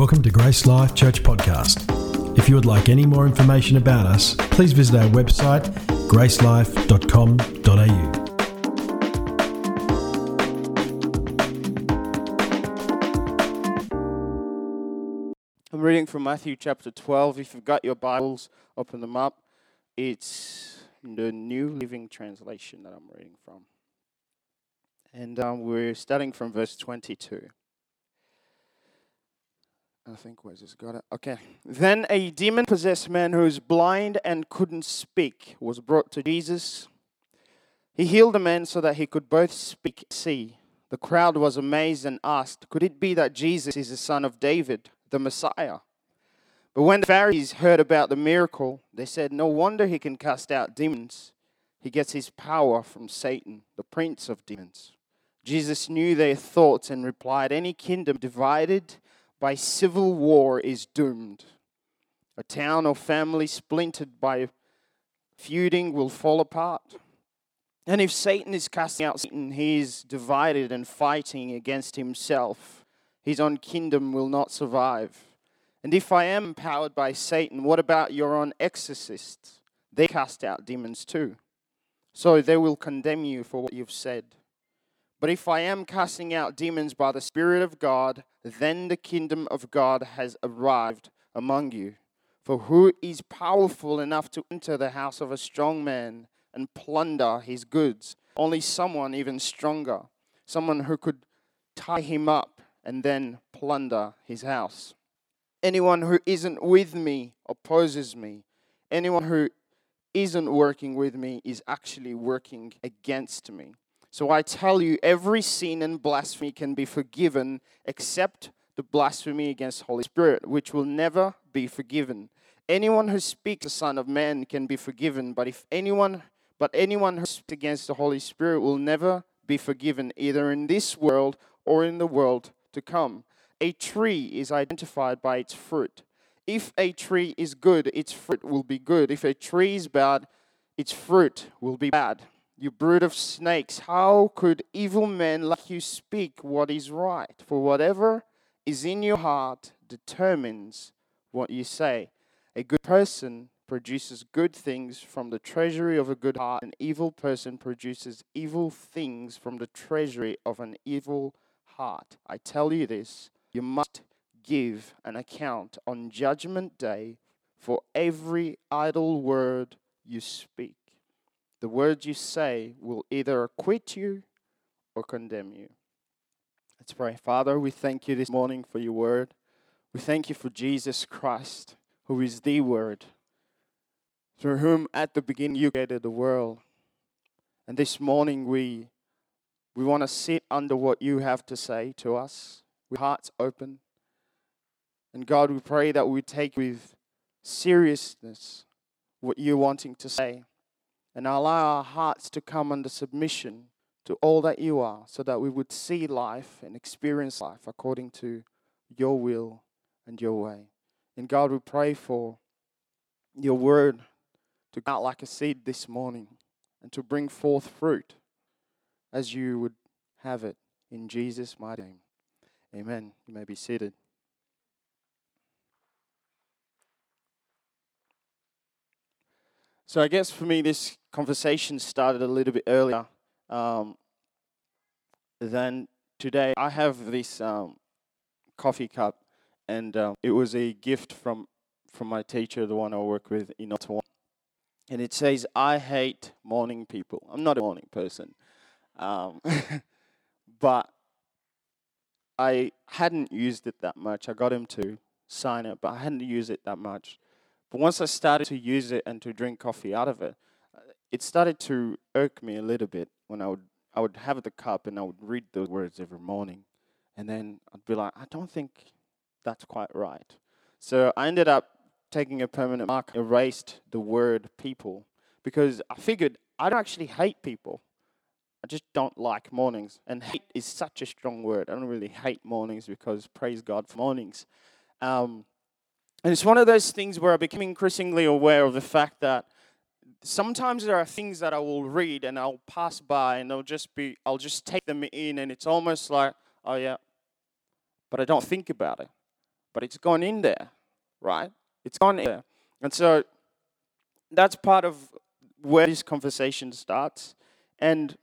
Welcome to Grace Life Church Podcast. If you would like any more information about us, please visit our website gracelife.com.au. I'm reading from Matthew chapter 12. If you've got your Bibles, open them up. It's the New Living Translation that I'm reading from. And um, we're starting from verse 22. I think where's this got it? Okay. Then a demon possessed man who was blind and couldn't speak was brought to Jesus. He healed the man so that he could both speak and see. The crowd was amazed and asked, Could it be that Jesus is the son of David, the Messiah? But when the Pharisees heard about the miracle, they said, No wonder he can cast out demons. He gets his power from Satan, the prince of demons. Jesus knew their thoughts and replied, Any kingdom divided by civil war is doomed. A town or family splintered by feuding will fall apart. And if Satan is casting out Satan, he is divided and fighting against himself. His own kingdom will not survive. And if I am empowered by Satan, what about your own exorcists? They cast out demons too. So they will condemn you for what you've said. But if I am casting out demons by the Spirit of God, then the kingdom of God has arrived among you. For who is powerful enough to enter the house of a strong man and plunder his goods? Only someone even stronger, someone who could tie him up and then plunder his house. Anyone who isn't with me opposes me. Anyone who isn't working with me is actually working against me. So I tell you, every sin and blasphemy can be forgiven except the blasphemy against the Holy Spirit, which will never be forgiven. Anyone who speaks the Son of Man can be forgiven, but if anyone but anyone who speaks against the Holy Spirit will never be forgiven, either in this world or in the world to come. A tree is identified by its fruit. If a tree is good, its fruit will be good. If a tree is bad, its fruit will be bad. You brood of snakes, how could evil men like you speak what is right? For whatever is in your heart determines what you say. A good person produces good things from the treasury of a good heart. An evil person produces evil things from the treasury of an evil heart. I tell you this you must give an account on Judgment Day for every idle word you speak the words you say will either acquit you or condemn you. Let's pray. Father, we thank you this morning for your word. We thank you for Jesus Christ, who is the word, through whom at the beginning you created the world. And this morning we we want to sit under what you have to say to us with hearts open. And God, we pray that we take with seriousness what you're wanting to say and allow our hearts to come under submission to all that you are, so that we would see life and experience life according to your will and your way. And God, we pray for your word to come out like a seed this morning and to bring forth fruit as you would have it in Jesus' mighty name. Amen. You may be seated. So I guess for me, this conversation started a little bit earlier um, than today. I have this um, coffee cup, and um, it was a gift from from my teacher, the one I work with in Ottawa. And it says, "I hate morning people." I'm not a morning person, um, but I hadn't used it that much. I got him to sign it, but I hadn't used it that much. But once I started to use it and to drink coffee out of it, it started to irk me a little bit when I would I would have the cup and I would read those words every morning, and then I'd be like, I don't think that's quite right. So I ended up taking a permanent mark, erased the word people because I figured I don't actually hate people. I just don't like mornings. And hate is such a strong word. I don't really hate mornings because praise God for mornings. Um, and it's one of those things where I become increasingly aware of the fact that sometimes there are things that I will read and I'll pass by and I'll just be, I'll just take them in and it's almost like, oh yeah, but I don't think about it. but it's gone in there, right? It's gone in there. And so that's part of where this conversation starts. And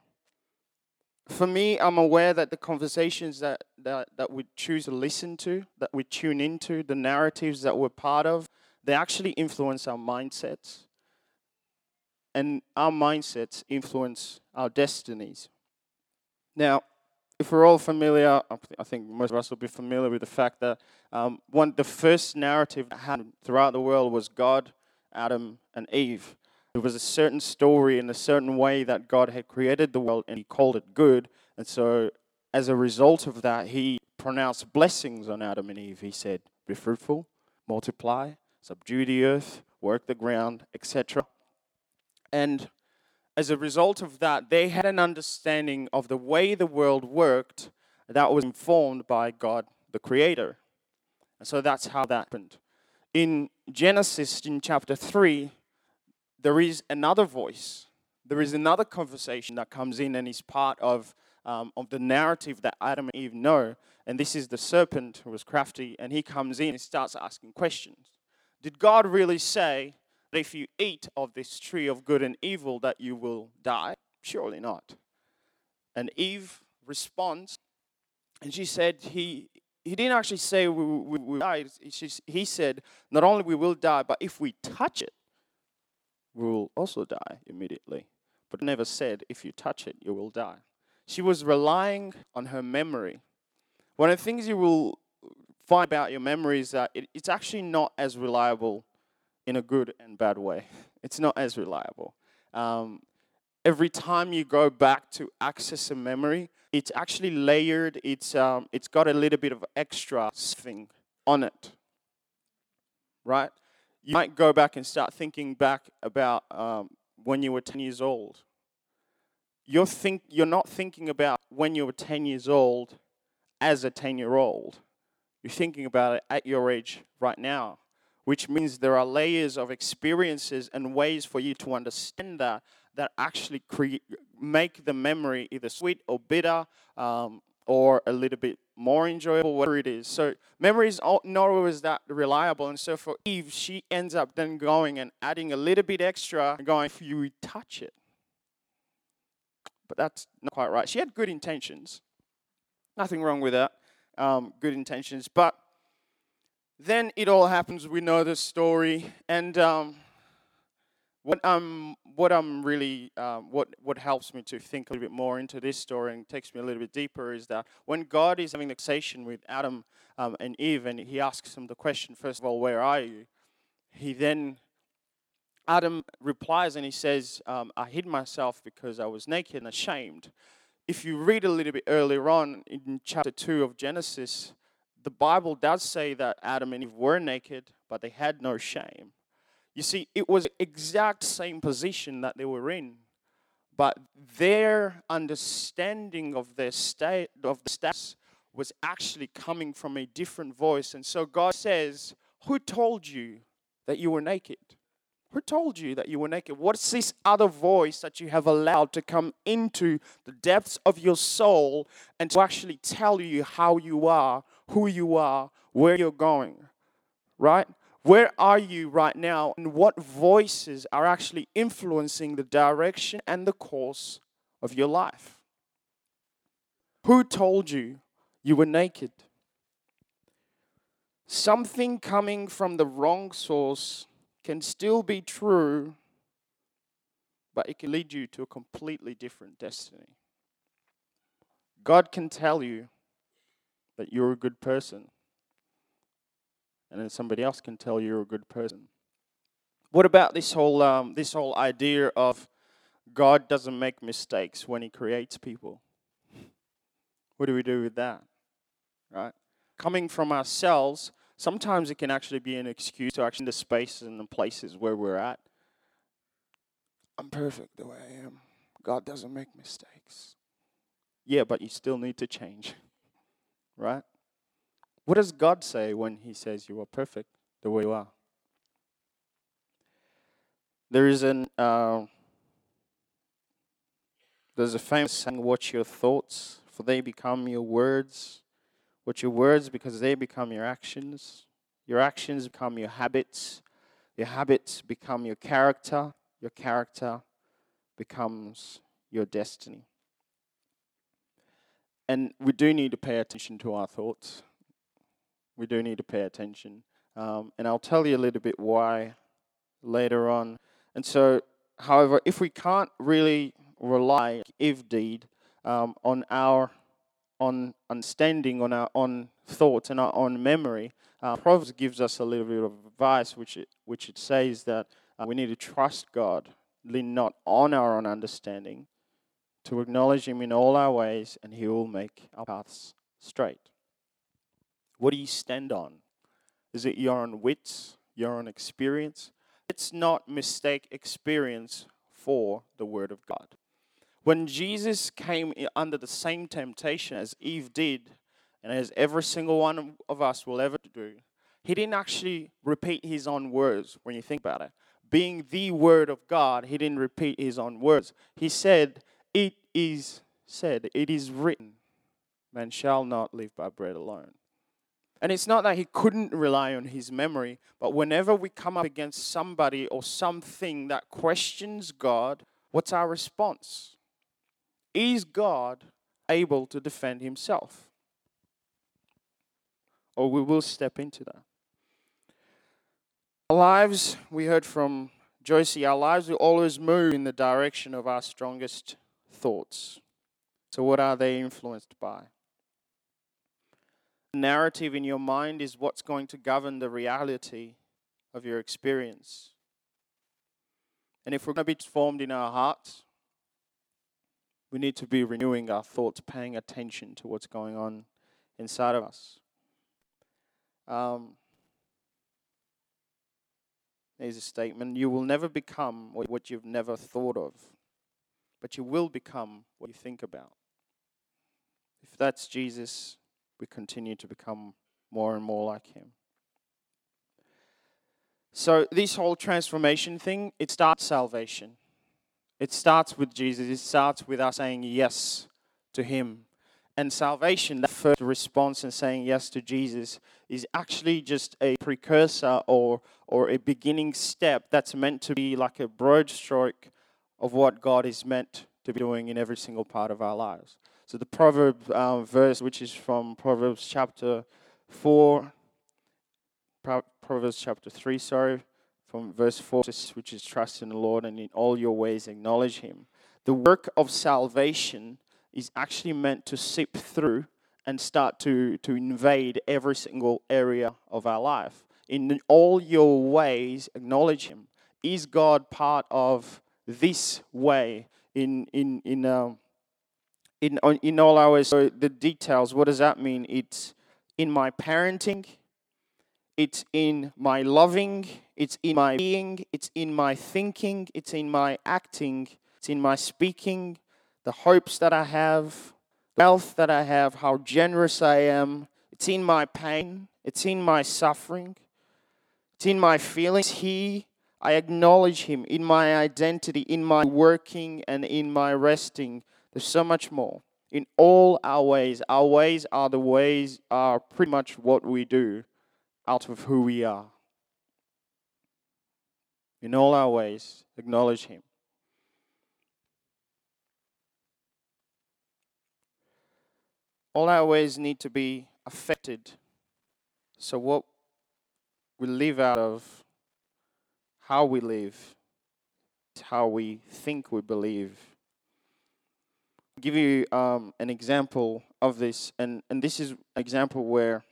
for me, I'm aware that the conversations that, that, that we choose to listen to, that we tune into, the narratives that we're part of, they actually influence our mindsets. And our mindsets influence our destinies. Now, if we're all familiar, I think most of us will be familiar with the fact that um, one, the first narrative that happened throughout the world was God, Adam, and Eve. It was a certain story in a certain way that God had created the world and He called it good. And so, as a result of that, He pronounced blessings on Adam and Eve. He said, Be fruitful, multiply, subdue the earth, work the ground, etc. And as a result of that, they had an understanding of the way the world worked that was informed by God, the Creator. And so that's how that happened. In Genesis, in chapter 3, there is another voice. There is another conversation that comes in and is part of, um, of the narrative that Adam and Eve know. And this is the serpent who was crafty, and he comes in and starts asking questions. Did God really say that if you eat of this tree of good and evil that you will die? Surely not. And Eve responds, and she said, He, he didn't actually say we will we, die. He said, Not only we will die, but if we touch it, we will also die immediately. But never said, If you touch it, you will die. She was relying on her memory. One of the things you will find about your memory is that it, it's actually not as reliable in a good and bad way. It's not as reliable. Um, every time you go back to access a memory, it's actually layered. It's um, it's got a little bit of extra thing on it, right? You might go back and start thinking back about um, when you were 10 years old. You're think you're not thinking about when you were 10 years old as a 10 year old. You're thinking about it at your age right now which means there are layers of experiences and ways for you to understand that that actually create, make the memory either sweet or bitter um, or a little bit more enjoyable, whatever it is. So memory is not always that reliable. And so for Eve, she ends up then going and adding a little bit extra going, if you touch it. But that's not quite right. She had good intentions. Nothing wrong with that. Um, good intentions. But then it all happens. We know the story, and um, what I'm what I'm really um, what what helps me to think a little bit more into this story and takes me a little bit deeper is that when God is having a conversation with Adam um, and Eve, and he asks them the question first of all, "Where are you?" He then Adam replies and he says, um, "I hid myself because I was naked and ashamed." If you read a little bit earlier on in chapter two of Genesis, the Bible does say that Adam and Eve were naked, but they had no shame. You see, it was exact same position that they were in, but their understanding of their state of the status was actually coming from a different voice. And so God says, "Who told you that you were naked?" Who told you that you were naked? What's this other voice that you have allowed to come into the depths of your soul and to actually tell you how you are, who you are, where you're going? Right? Where are you right now? And what voices are actually influencing the direction and the course of your life? Who told you you were naked? Something coming from the wrong source can still be true, but it can lead you to a completely different destiny. God can tell you that you're a good person, and then somebody else can tell you you're a good person. What about this whole um, this whole idea of God doesn't make mistakes when He creates people? What do we do with that? Right? Coming from ourselves, sometimes it can actually be an excuse to actually the spaces and the places where we're at. I'm perfect the way I am. God doesn't make mistakes. Yeah, but you still need to change. Right? What does God say when He says you are perfect the way you are? There is an uh, there's a famous saying, "Watch your thoughts, for they become your words." Watch your words because they become your actions. Your actions become your habits. Your habits become your character. Your character becomes your destiny. And we do need to pay attention to our thoughts. We do need to pay attention. Um, and I'll tell you a little bit why later on. And so, however, if we can't really rely, if deed, um, on our on understanding, on our on thoughts and our own memory, uh, Proverbs gives us a little bit of advice, which it, which it says that uh, we need to trust God, lean not on our own understanding, to acknowledge Him in all our ways, and He will make our paths straight. What do you stand on? Is it your own wits, your own experience? Let's not mistake experience for the Word of God. When Jesus came under the same temptation as Eve did, and as every single one of us will ever do, he didn't actually repeat his own words when you think about it. Being the Word of God, he didn't repeat his own words. He said, It is said, it is written, man shall not live by bread alone. And it's not that he couldn't rely on his memory, but whenever we come up against somebody or something that questions God, what's our response? Is God able to defend himself? Or we will step into that. Our lives, we heard from Joyce, our lives will always move in the direction of our strongest thoughts. So, what are they influenced by? The narrative in your mind is what's going to govern the reality of your experience. And if we're going to be formed in our hearts, we need to be renewing our thoughts, paying attention to what's going on inside of us. Um, there's a statement You will never become what you've never thought of, but you will become what you think about. If that's Jesus, we continue to become more and more like him. So, this whole transformation thing, it starts salvation. It starts with Jesus. It starts with us saying yes to Him. And salvation, that first response and saying yes to Jesus, is actually just a precursor or, or a beginning step that's meant to be like a broad stroke of what God is meant to be doing in every single part of our lives. So the proverb uh, verse, which is from Proverbs chapter 4, Proverbs chapter 3, sorry, from verse 4, which is trust in the Lord and in all your ways acknowledge Him. The work of salvation is actually meant to seep through and start to, to invade every single area of our life. In all your ways, acknowledge Him. Is God part of this way in, in, in, uh, in, in all our? So, the details, what does that mean? It's in my parenting, it's in my loving, it's in my being, it's in my thinking, it's in my acting, it's in my speaking, the hopes that I have, wealth that I have, how generous I am. It's in my pain, it's in my suffering, it's in my feelings. He, I acknowledge Him in my identity, in my working, and in my resting. There's so much more. In all our ways, our ways are the ways, are pretty much what we do out of who we are. In all our ways, acknowledge Him. All our ways need to be affected. So, what we live out of, how we live, how we think we believe. I'll give you um, an example of this, and, and this is an example where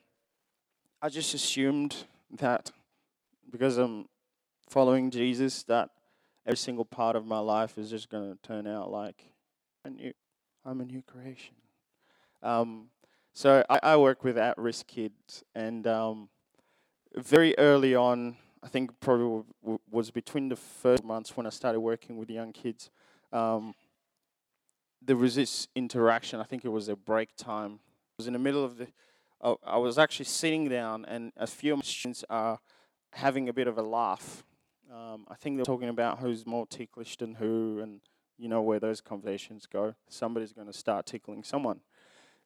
I just assumed that because I'm following Jesus, that every single part of my life is just going to turn out like a new, I'm a new creation. Um, so I, I, work with at-risk kids, and um, very early on, I think probably was between the first months when I started working with young kids. Um, there was this interaction. I think it was a break time. It was in the middle of the I was actually sitting down, and a few of my students are having a bit of a laugh. Um, I think they're talking about who's more ticklish than who, and you know where those conversations go. Somebody's going to start tickling someone.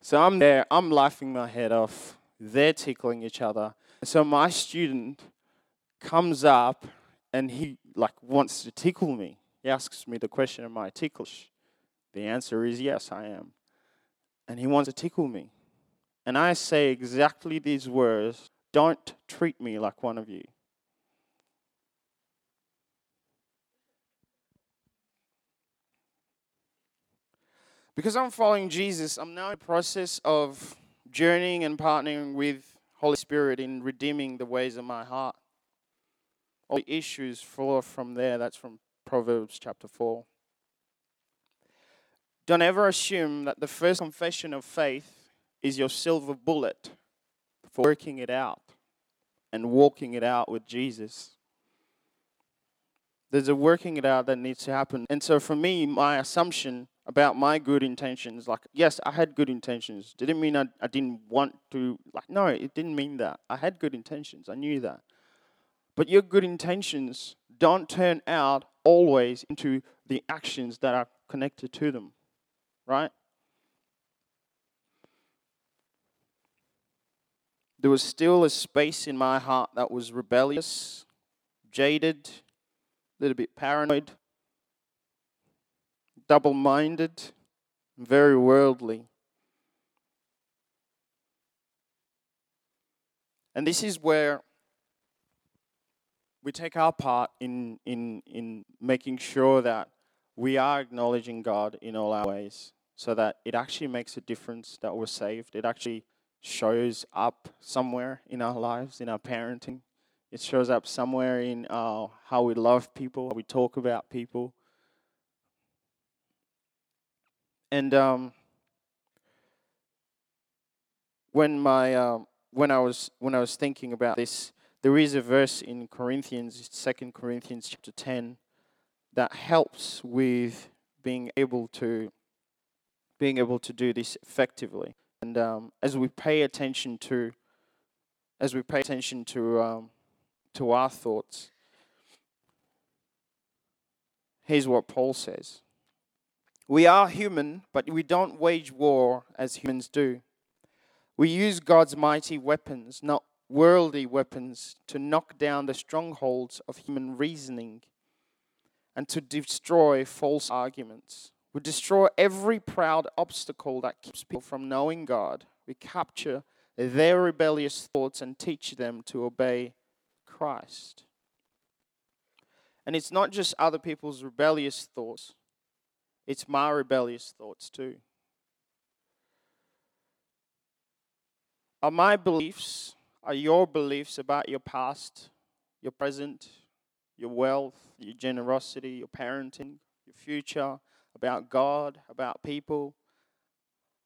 So I'm there, I'm laughing my head off. They're tickling each other. So my student comes up and he like wants to tickle me. He asks me the question, Am I ticklish? The answer is yes, I am. And he wants to tickle me. And I say exactly these words Don't treat me like one of you. Because I'm following Jesus, I'm now in the process of journeying and partnering with Holy Spirit in redeeming the ways of my heart. All the issues flow from there. That's from Proverbs chapter 4. Don't ever assume that the first confession of faith is your silver bullet for working it out and walking it out with Jesus. There's a working it out that needs to happen. And so for me, my assumption about my good intentions. Like, yes, I had good intentions. Didn't mean I, I didn't want to, like, no, it didn't mean that. I had good intentions. I knew that. But your good intentions don't turn out always into the actions that are connected to them, right? There was still a space in my heart that was rebellious, jaded, a little bit paranoid, double minded, very worldly. And this is where we take our part in, in, in making sure that we are acknowledging God in all our ways so that it actually makes a difference that we're saved. It actually shows up somewhere in our lives, in our parenting. It shows up somewhere in how we love people, how we talk about people, And um, when my uh, when I was when I was thinking about this, there is a verse in Corinthians, Second Corinthians chapter ten, that helps with being able to being able to do this effectively. And um, as we pay attention to as we pay attention to um, to our thoughts, here's what Paul says. We are human, but we don't wage war as humans do. We use God's mighty weapons, not worldly weapons, to knock down the strongholds of human reasoning and to destroy false arguments. We destroy every proud obstacle that keeps people from knowing God. We capture their rebellious thoughts and teach them to obey Christ. And it's not just other people's rebellious thoughts, it's my rebellious thoughts too. Are my beliefs, are your beliefs about your past, your present, your wealth, your generosity, your parenting, your future, about God, about people?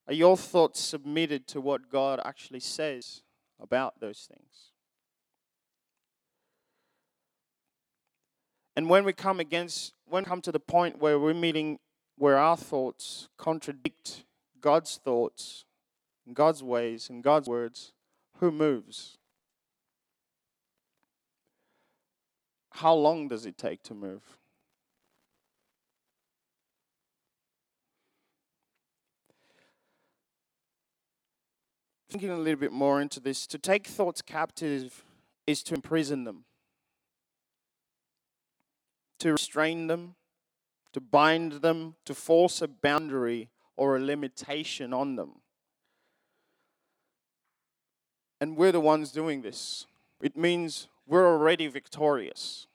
Are your thoughts submitted to what God actually says about those things? And when we come against, when we come to the point where we're meeting where our thoughts contradict God's thoughts, God's ways, and God's words, who moves? How long does it take to move? Thinking a little bit more into this, to take thoughts captive is to imprison them, to restrain them, to bind them, to force a boundary or a limitation on them. And we're the ones doing this. It means we're already victorious.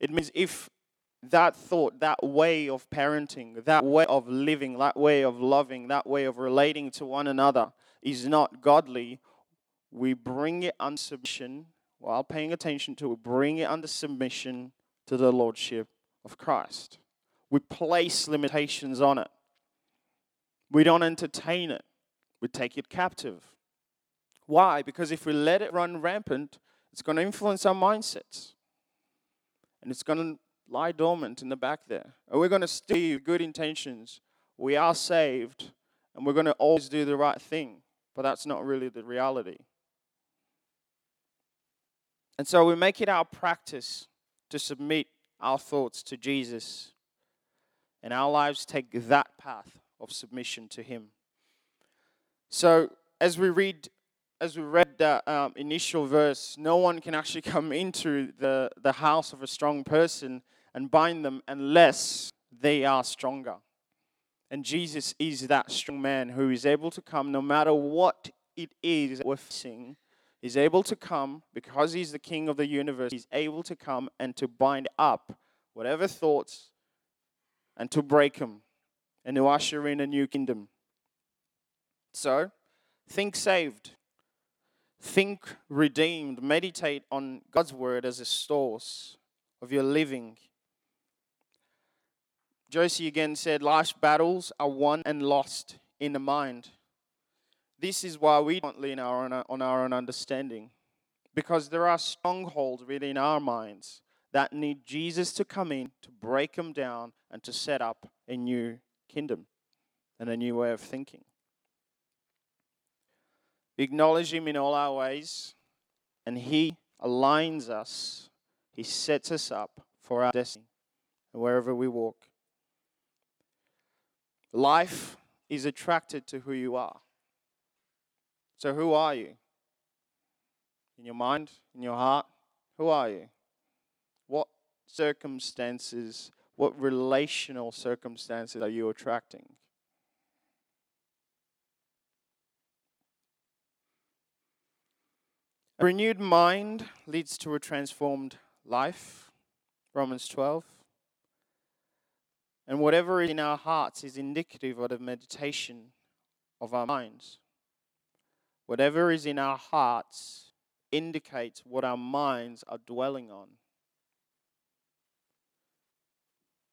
It means if that thought, that way of parenting, that way of living, that way of loving, that way of relating to one another is not godly, we bring it under submission while paying attention to it, we bring it under submission to the Lordship of Christ. We place limitations on it. We don't entertain it. We take it captive. Why? Because if we let it run rampant, it's going to influence our mindsets. And it's going to lie dormant in the back there. And we're going to steal good intentions. We are saved, and we're going to always do the right thing. But that's not really the reality. And so we make it our practice to submit our thoughts to Jesus and our lives take that path of submission to Him. So as we read, as we read that um, initial verse, no one can actually come into the, the house of a strong person and bind them unless they are stronger. And Jesus is that strong man who is able to come no matter what it is we're facing. He's able to come because he's the king of the universe. He's able to come and to bind up whatever thoughts and to break them and to usher in a new kingdom. So, think saved, think redeemed, meditate on God's word as a source of your living. Josie again said, Life's battles are won and lost in the mind. This is why we don't lean our own, on our own understanding, because there are strongholds within our minds that need Jesus to come in to break them down and to set up a new kingdom and a new way of thinking. Acknowledge Him in all our ways, and He aligns us, He sets us up for our destiny wherever we walk. Life is attracted to who you are. So, who are you? In your mind, in your heart, who are you? What circumstances, what relational circumstances are you attracting? Renewed mind leads to a transformed life. Romans 12. And whatever is in our hearts is indicative of the meditation of our minds. Whatever is in our hearts indicates what our minds are dwelling on.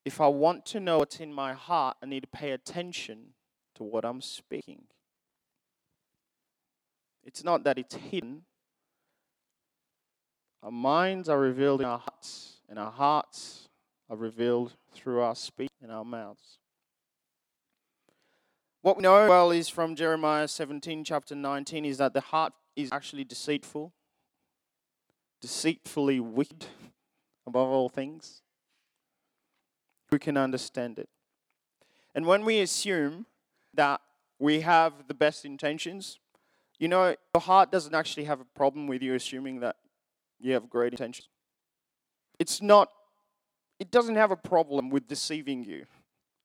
If I want to know what's in my heart, I need to pay attention to what I'm speaking. It's not that it's hidden. Our minds are revealed in our hearts, and our hearts are revealed through our speech and our mouths. What we know well is from Jeremiah 17, chapter 19, is that the heart is actually deceitful, deceitfully wicked above all things we can understand it. And when we assume that we have the best intentions, you know, your heart doesn't actually have a problem with you assuming that you have great intentions. It's not, it doesn't have a problem with deceiving you.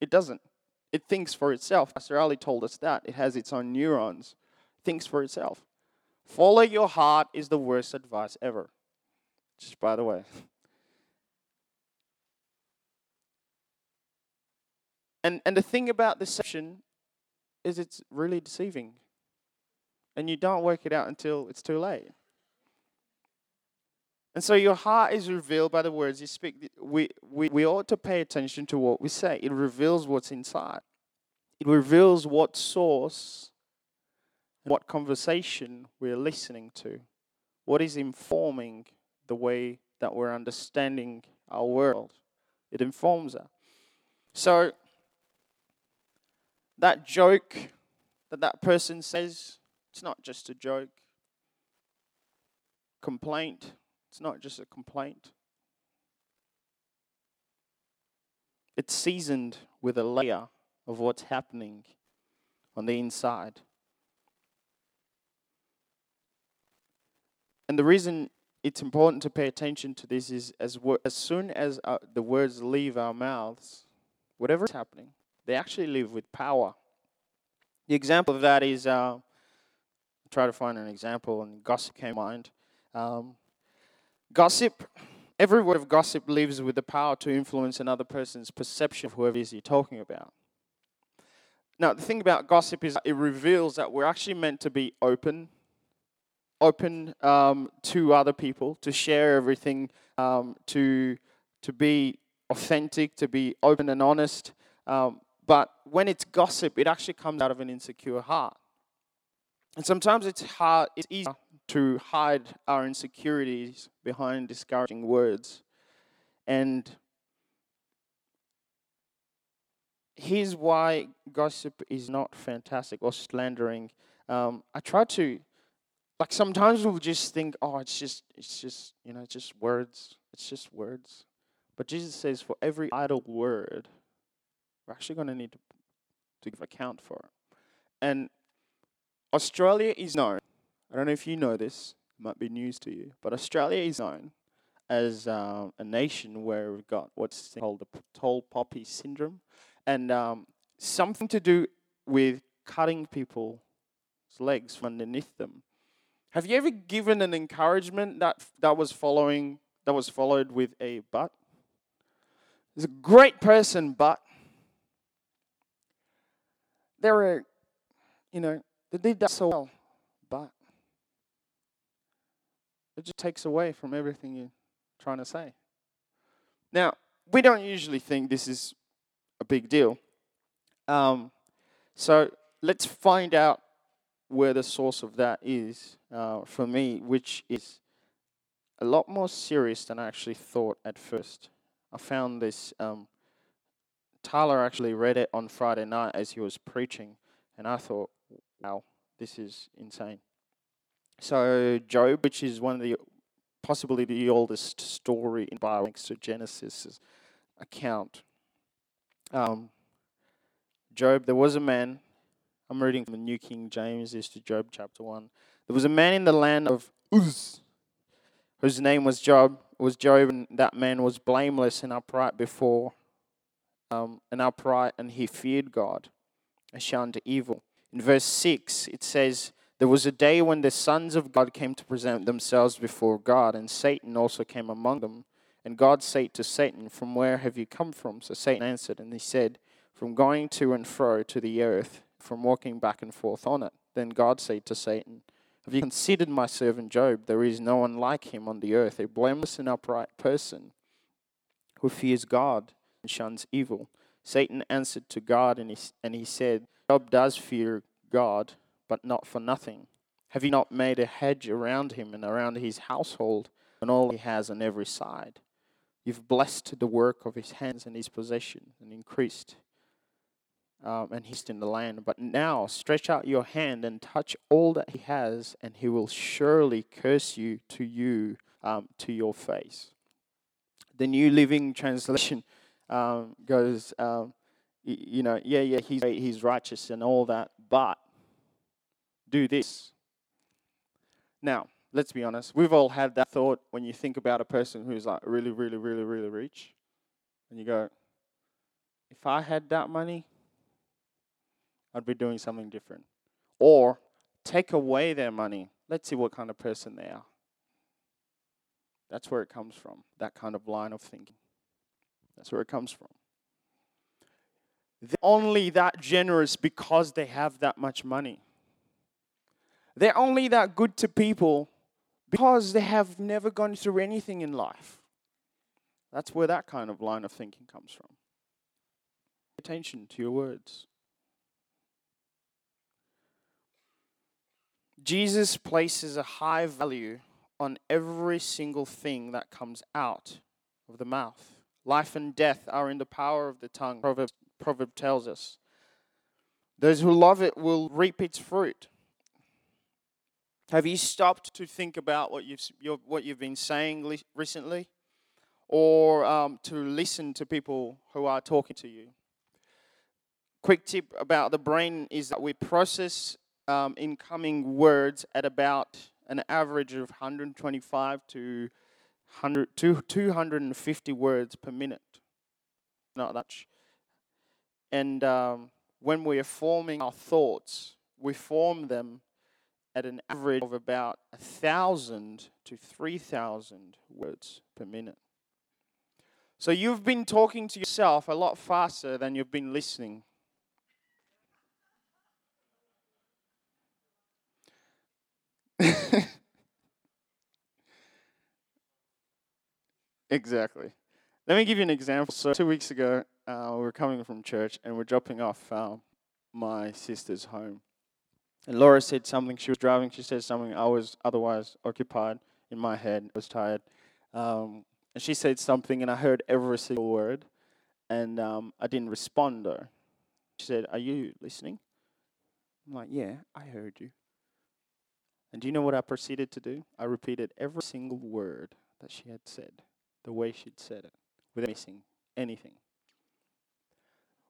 It doesn't. It thinks for itself. Pastor Ali told us that. It has its own neurons. Thinks for itself. Follow your heart is the worst advice ever. Just by the way. And, and the thing about deception is it's really deceiving. And you don't work it out until it's too late. And so your heart is revealed by the words you speak. We, we, we ought to pay attention to what we say. It reveals what's inside, it reveals what source, what conversation we're listening to, what is informing the way that we're understanding our world. It informs us. So that joke that that person says, it's not just a joke. Complaint, it's not just a complaint. It's seasoned with a layer of what's happening on the inside. And the reason it's important to pay attention to this is as, as soon as uh, the words leave our mouths, whatever's happening, they actually live with power. The example of that is uh, try to find an example, and gossip came to mind. Um, gossip, every word of gossip lives with the power to influence another person's perception of whoever it is you're talking about. Now, the thing about gossip is it reveals that we're actually meant to be open, open um, to other people, to share everything, um, to to be authentic, to be open and honest. Um, but when it's gossip, it actually comes out of an insecure heart. And sometimes it's hard, it's easy to hide our insecurities behind discouraging words. And here's why gossip is not fantastic or slandering. Um, I try to, like, sometimes we'll just think, oh, it's just, it's just, you know, it's just words. It's just words. But Jesus says, for every idle word, we're actually going to need to, to give account for it. And Australia is known. I don't know if you know this. It might be news to you, but Australia is known as um, a nation where we've got what's called the tall poppy syndrome, and um, something to do with cutting people's legs from underneath them. Have you ever given an encouragement that that was following that was followed with a but? He's a great person, but they were, you know, they did that so well, but it just takes away from everything you're trying to say. Now, we don't usually think this is a big deal. Um, so let's find out where the source of that is uh, for me, which is a lot more serious than I actually thought at first. I found this. Um, Tyler actually read it on Friday night as he was preaching, and I thought, wow, this is insane. So, Job, which is one of the possibly the oldest story in Bible, next to Genesis account. Um, Job, there was a man. I'm reading from the New King James. This to Job chapter one. There was a man in the land of Uz, whose name was Job. Was Job, and that man was blameless and upright before, um, and upright, and he feared God, and shunned evil. In verse six, it says, "There was a day when the sons of God came to present themselves before God, and Satan also came among them." And God said to Satan, From where have you come from? So Satan answered, and he said, From going to and fro to the earth, from walking back and forth on it. Then God said to Satan, have you considered my servant Job? There is no one like him on the earth, a blameless and upright person who fears God and shuns evil. Satan answered to God and he, and he said, Job does fear God, but not for nothing. Have you not made a hedge around him and around his household and all he has on every side? You've blessed the work of his hands and his possession and increased um, and he's in the land. But now stretch out your hand and touch all that he has, and he will surely curse you to you um, to your face. The New Living Translation um, goes, um, y- you know, yeah, yeah, he's he's righteous and all that, but do this. Now, let's be honest. We've all had that thought when you think about a person who's like really, really, really, really rich, and you go, if I had that money, I'd be doing something different. Or take away their money. Let's see what kind of person they are. That's where it comes from, that kind of line of thinking. That's where it comes from. They're only that generous because they have that much money. They're only that good to people because they have never gone through anything in life. That's where that kind of line of thinking comes from. Attention to your words. Jesus places a high value on every single thing that comes out of the mouth. Life and death are in the power of the tongue, Proverb, Proverb tells us. Those who love it will reap its fruit. Have you stopped to think about what you've, what you've been saying recently? Or um, to listen to people who are talking to you? Quick tip about the brain is that we process um, incoming words at about an average of 125 to 100 to 250 words per minute. Not much. And um, when we are forming our thoughts, we form them at an average of about a thousand to three thousand words per minute. So you've been talking to yourself a lot faster than you've been listening exactly. Let me give you an example. So, two weeks ago, uh, we were coming from church and we're dropping off uh, my sister's home. And Laura said something. She was driving. She said something. I was otherwise occupied in my head. I was tired. Um, and she said something, and I heard every single word. And um, I didn't respond, though. She said, Are you listening? I'm like, Yeah, I heard you. And do you know what I proceeded to do? I repeated every single word that she had said, the way she'd said it, without missing anything.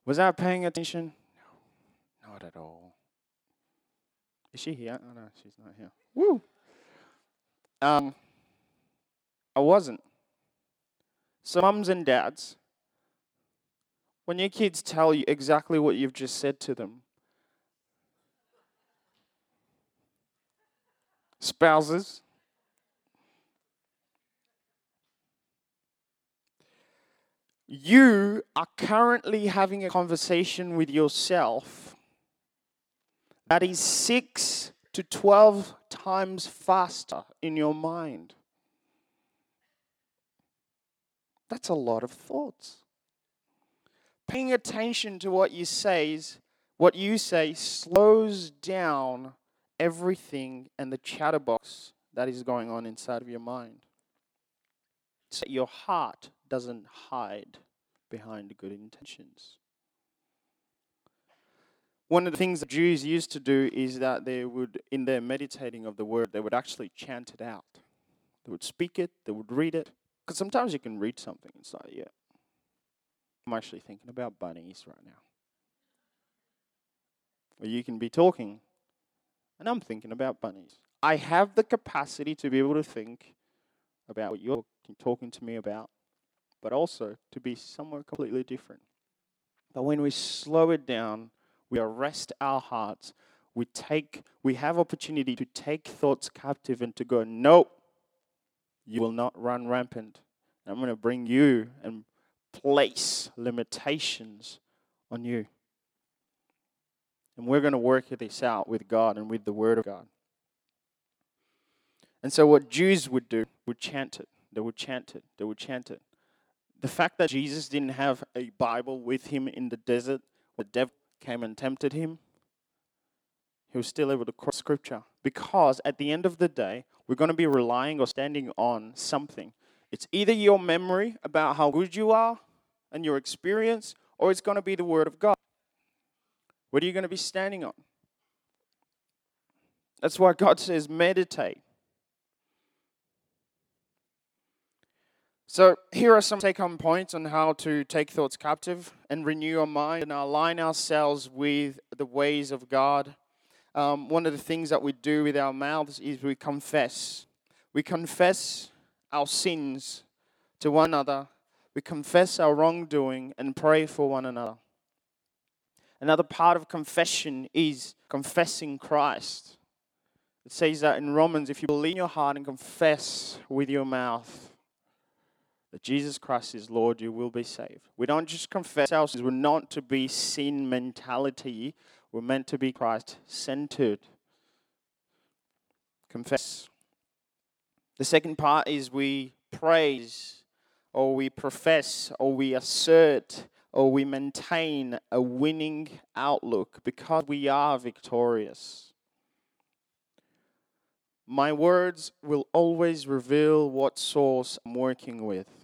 Was I paying attention? No, not at all. Is she here? Oh, no, she's not here. Woo! Um, I wasn't. So, mums and dads, when your kids tell you exactly what you've just said to them, spouses, you are currently having a conversation with yourself that is six to 12 times faster in your mind. That's a lot of thoughts. Paying attention to what you say, what you say slows down everything and the chatterbox that is going on inside of your mind. So your heart doesn't hide behind good intentions. One of the things that Jews used to do is that they would, in their meditating of the word, they would actually chant it out. They would speak it, they would read it, because sometimes you can read something. It's like, yeah, I'm actually thinking about bunnies right now. Or you can be talking, and I'm thinking about bunnies. I have the capacity to be able to think about what you're talking to me about, but also to be somewhere completely different. But when we slow it down, we arrest our hearts, we take we have opportunity to take thoughts captive and to go, nope, you will not run rampant. I'm going to bring you and place limitations on you. And we're going to work this out with God and with the Word of God. And so, what Jews would do would chant it. They would chant it. They would chant it. The fact that Jesus didn't have a Bible with him in the desert, the devil came and tempted him, he was still able to quote scripture. Because at the end of the day, we're going to be relying or standing on something. It's either your memory about how good you are and your experience, or it's going to be the Word of God. What are you going to be standing on? That's why God says, meditate. So, here are some take home points on how to take thoughts captive and renew our mind and align ourselves with the ways of God um, one of the things that we do with our mouths is we confess. We confess our sins to one another. We confess our wrongdoing and pray for one another. Another part of confession is confessing Christ. It says that in Romans if you believe in your heart and confess with your mouth that Jesus Christ is Lord, you will be saved. We don't just confess our sins, we're not to be sin mentality. We're meant to be Christ centered. Confess. The second part is we praise, or we profess, or we assert, or we maintain a winning outlook because we are victorious. My words will always reveal what source I'm working with.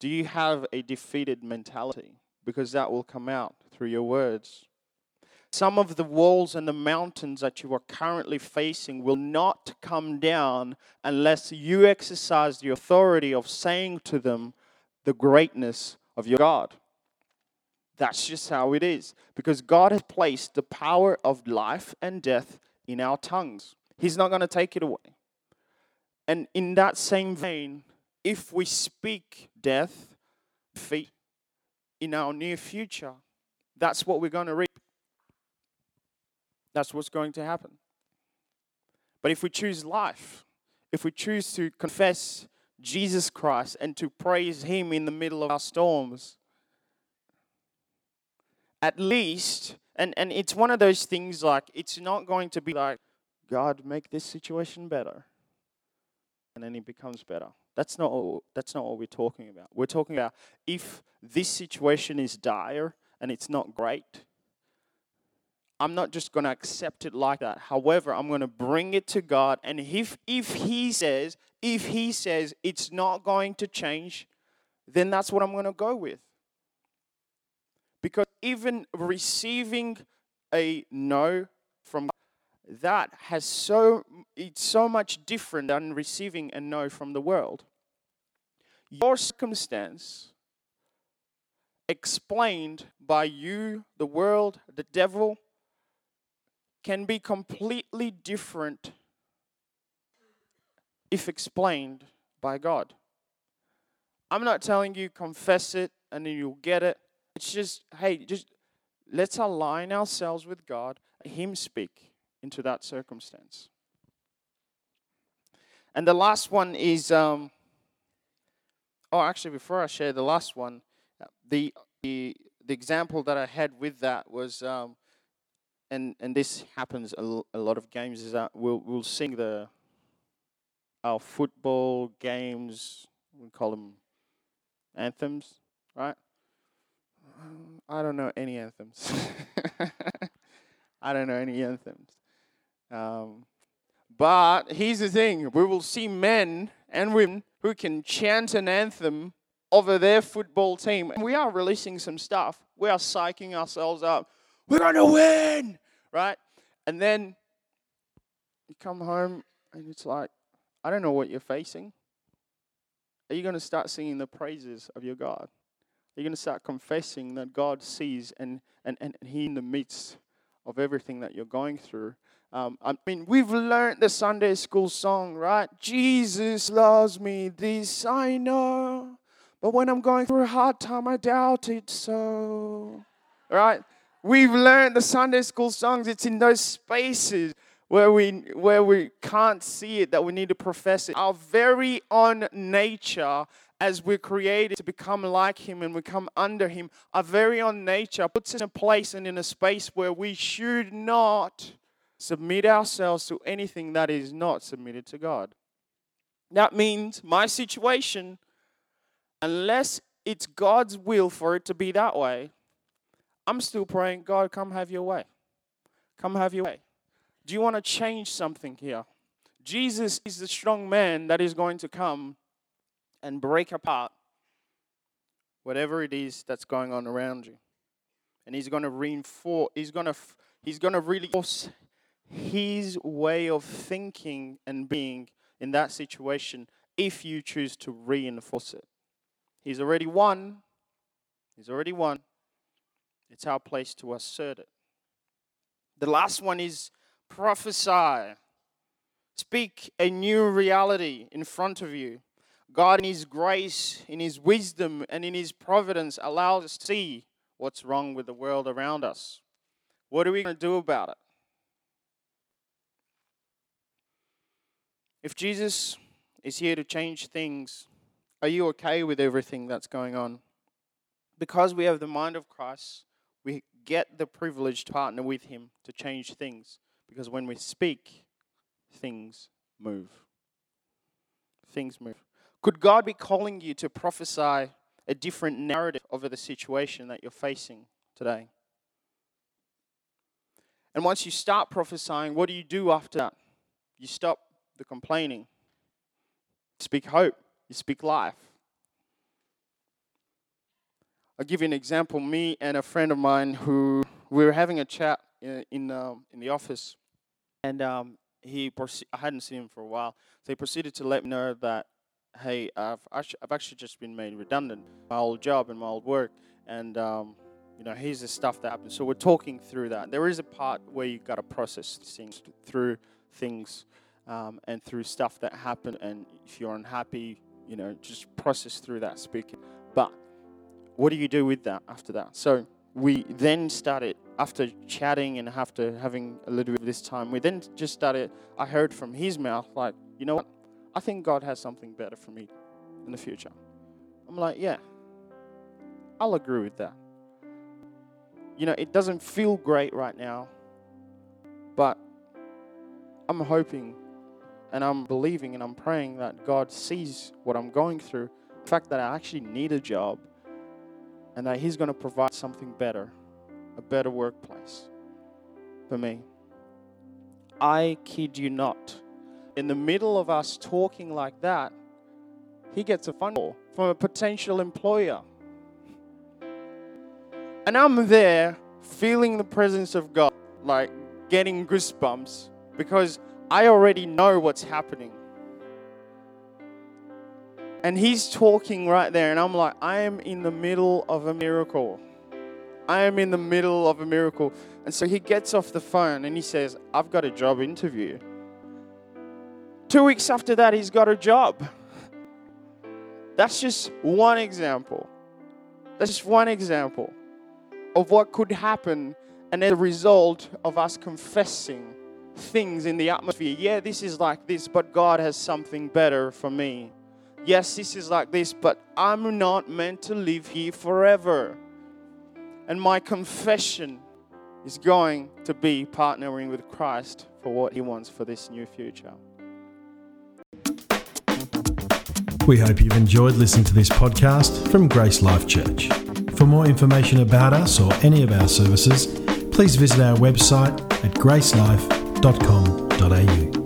Do you have a defeated mentality? Because that will come out through your words. Some of the walls and the mountains that you are currently facing will not come down unless you exercise the authority of saying to them the greatness of your God. That's just how it is. Because God has placed the power of life and death in our tongues, He's not going to take it away. And in that same vein, if we speak death, defeat in our near future, that's what we're going to reap. That's what's going to happen. But if we choose life, if we choose to confess Jesus Christ and to praise Him in the middle of our storms, at least, and, and it's one of those things like, it's not going to be like, God, make this situation better. And then it becomes better. That's not, what, that's not what we're talking about. We're talking about if this situation is dire and it's not great, I'm not just going to accept it like that. However, I'm going to bring it to God. And if, if He says, if He says it's not going to change, then that's what I'm going to go with. Because even receiving a no that has so it's so much different than receiving a no from the world. Your circumstance explained by you, the world, the devil, can be completely different if explained by God. I'm not telling you confess it and then you'll get it. It's just, hey, just let's align ourselves with God, Him speak into that circumstance. And the last one is, um, oh, actually, before I share the last one, the the, the example that I had with that was, um, and and this happens a, a lot of games is that we'll we'll sing the our football games, we call them anthems, right? I don't know any anthems. I don't know any anthems. Um, but here's the thing we will see men and women who can chant an anthem over their football team. We are releasing some stuff. We are psyching ourselves up. We're going to win, right? And then you come home and it's like, I don't know what you're facing. Are you going to start singing the praises of your God? Are you going to start confessing that God sees and, and, and He in the midst of everything that you're going through? Um, I mean, we've learned the Sunday school song, right? Jesus loves me, this I know. But when I'm going through a hard time, I doubt it so. Right? We've learned the Sunday school songs. It's in those spaces where we where we can't see it that we need to profess it. Our very own nature as we're created to become like him and we come under him, our very own nature puts us in a place and in a space where we should not submit ourselves to anything that is not submitted to God. That means my situation, unless it's God's will for it to be that way, I'm still praying, God, come have your way. Come have your way. Do you want to change something here? Jesus is the strong man that is going to come and break apart whatever it is that's going on around you. And he's going to reinforce, he's going to, he's going to really force his way of thinking and being in that situation if you choose to reinforce it. He's already won. He's already won. It's our place to assert it. The last one is prophesy. Speak a new reality in front of you. God, in His grace, in His wisdom, and in His providence, allows us to see what's wrong with the world around us. What are we going to do about it? If Jesus is here to change things, are you okay with everything that's going on? Because we have the mind of Christ, we get the privilege to partner with Him to change things. Because when we speak, things move. Things move. Could God be calling you to prophesy a different narrative over the situation that you're facing today? And once you start prophesying, what do you do after that? You stop the complaining. Speak hope. You speak life. I'll give you an example. Me and a friend of mine who we were having a chat in in, um, in the office, and um, he I hadn't seen him for a while, so he proceeded to let me know that hey, I've actually, I've actually just been made redundant, my old job and my old work, and um, you know here's the stuff that happened. So we're talking through that. There is a part where you got to process things through things um, and through stuff that happened, and if you're unhappy, you know, just process through that speaking. But what do you do with that after that? So we then started after chatting and after having a little bit of this time, we then just started. I heard from his mouth, like, you know what? I think God has something better for me in the future. I'm like, yeah, I'll agree with that. You know, it doesn't feel great right now, but I'm hoping and I'm believing and I'm praying that God sees what I'm going through. The fact that I actually need a job and that He's going to provide something better a better workplace for me. I kid you not. In the middle of us talking like that, he gets a phone call from a potential employer. And I'm there feeling the presence of God, like getting goosebumps because I already know what's happening. And he's talking right there, and I'm like, I am in the middle of a miracle. I am in the middle of a miracle. And so he gets off the phone and he says, I've got a job interview. Two weeks after that, he's got a job. That's just one example. That's just one example of what could happen and a result of us confessing things in the atmosphere. Yeah, this is like this, but God has something better for me. Yes, this is like this, but I'm not meant to live here forever. And my confession is going to be partnering with Christ for what He wants for this new future. We hope you've enjoyed listening to this podcast from Grace Life Church. For more information about us or any of our services, please visit our website at gracelife.com.au.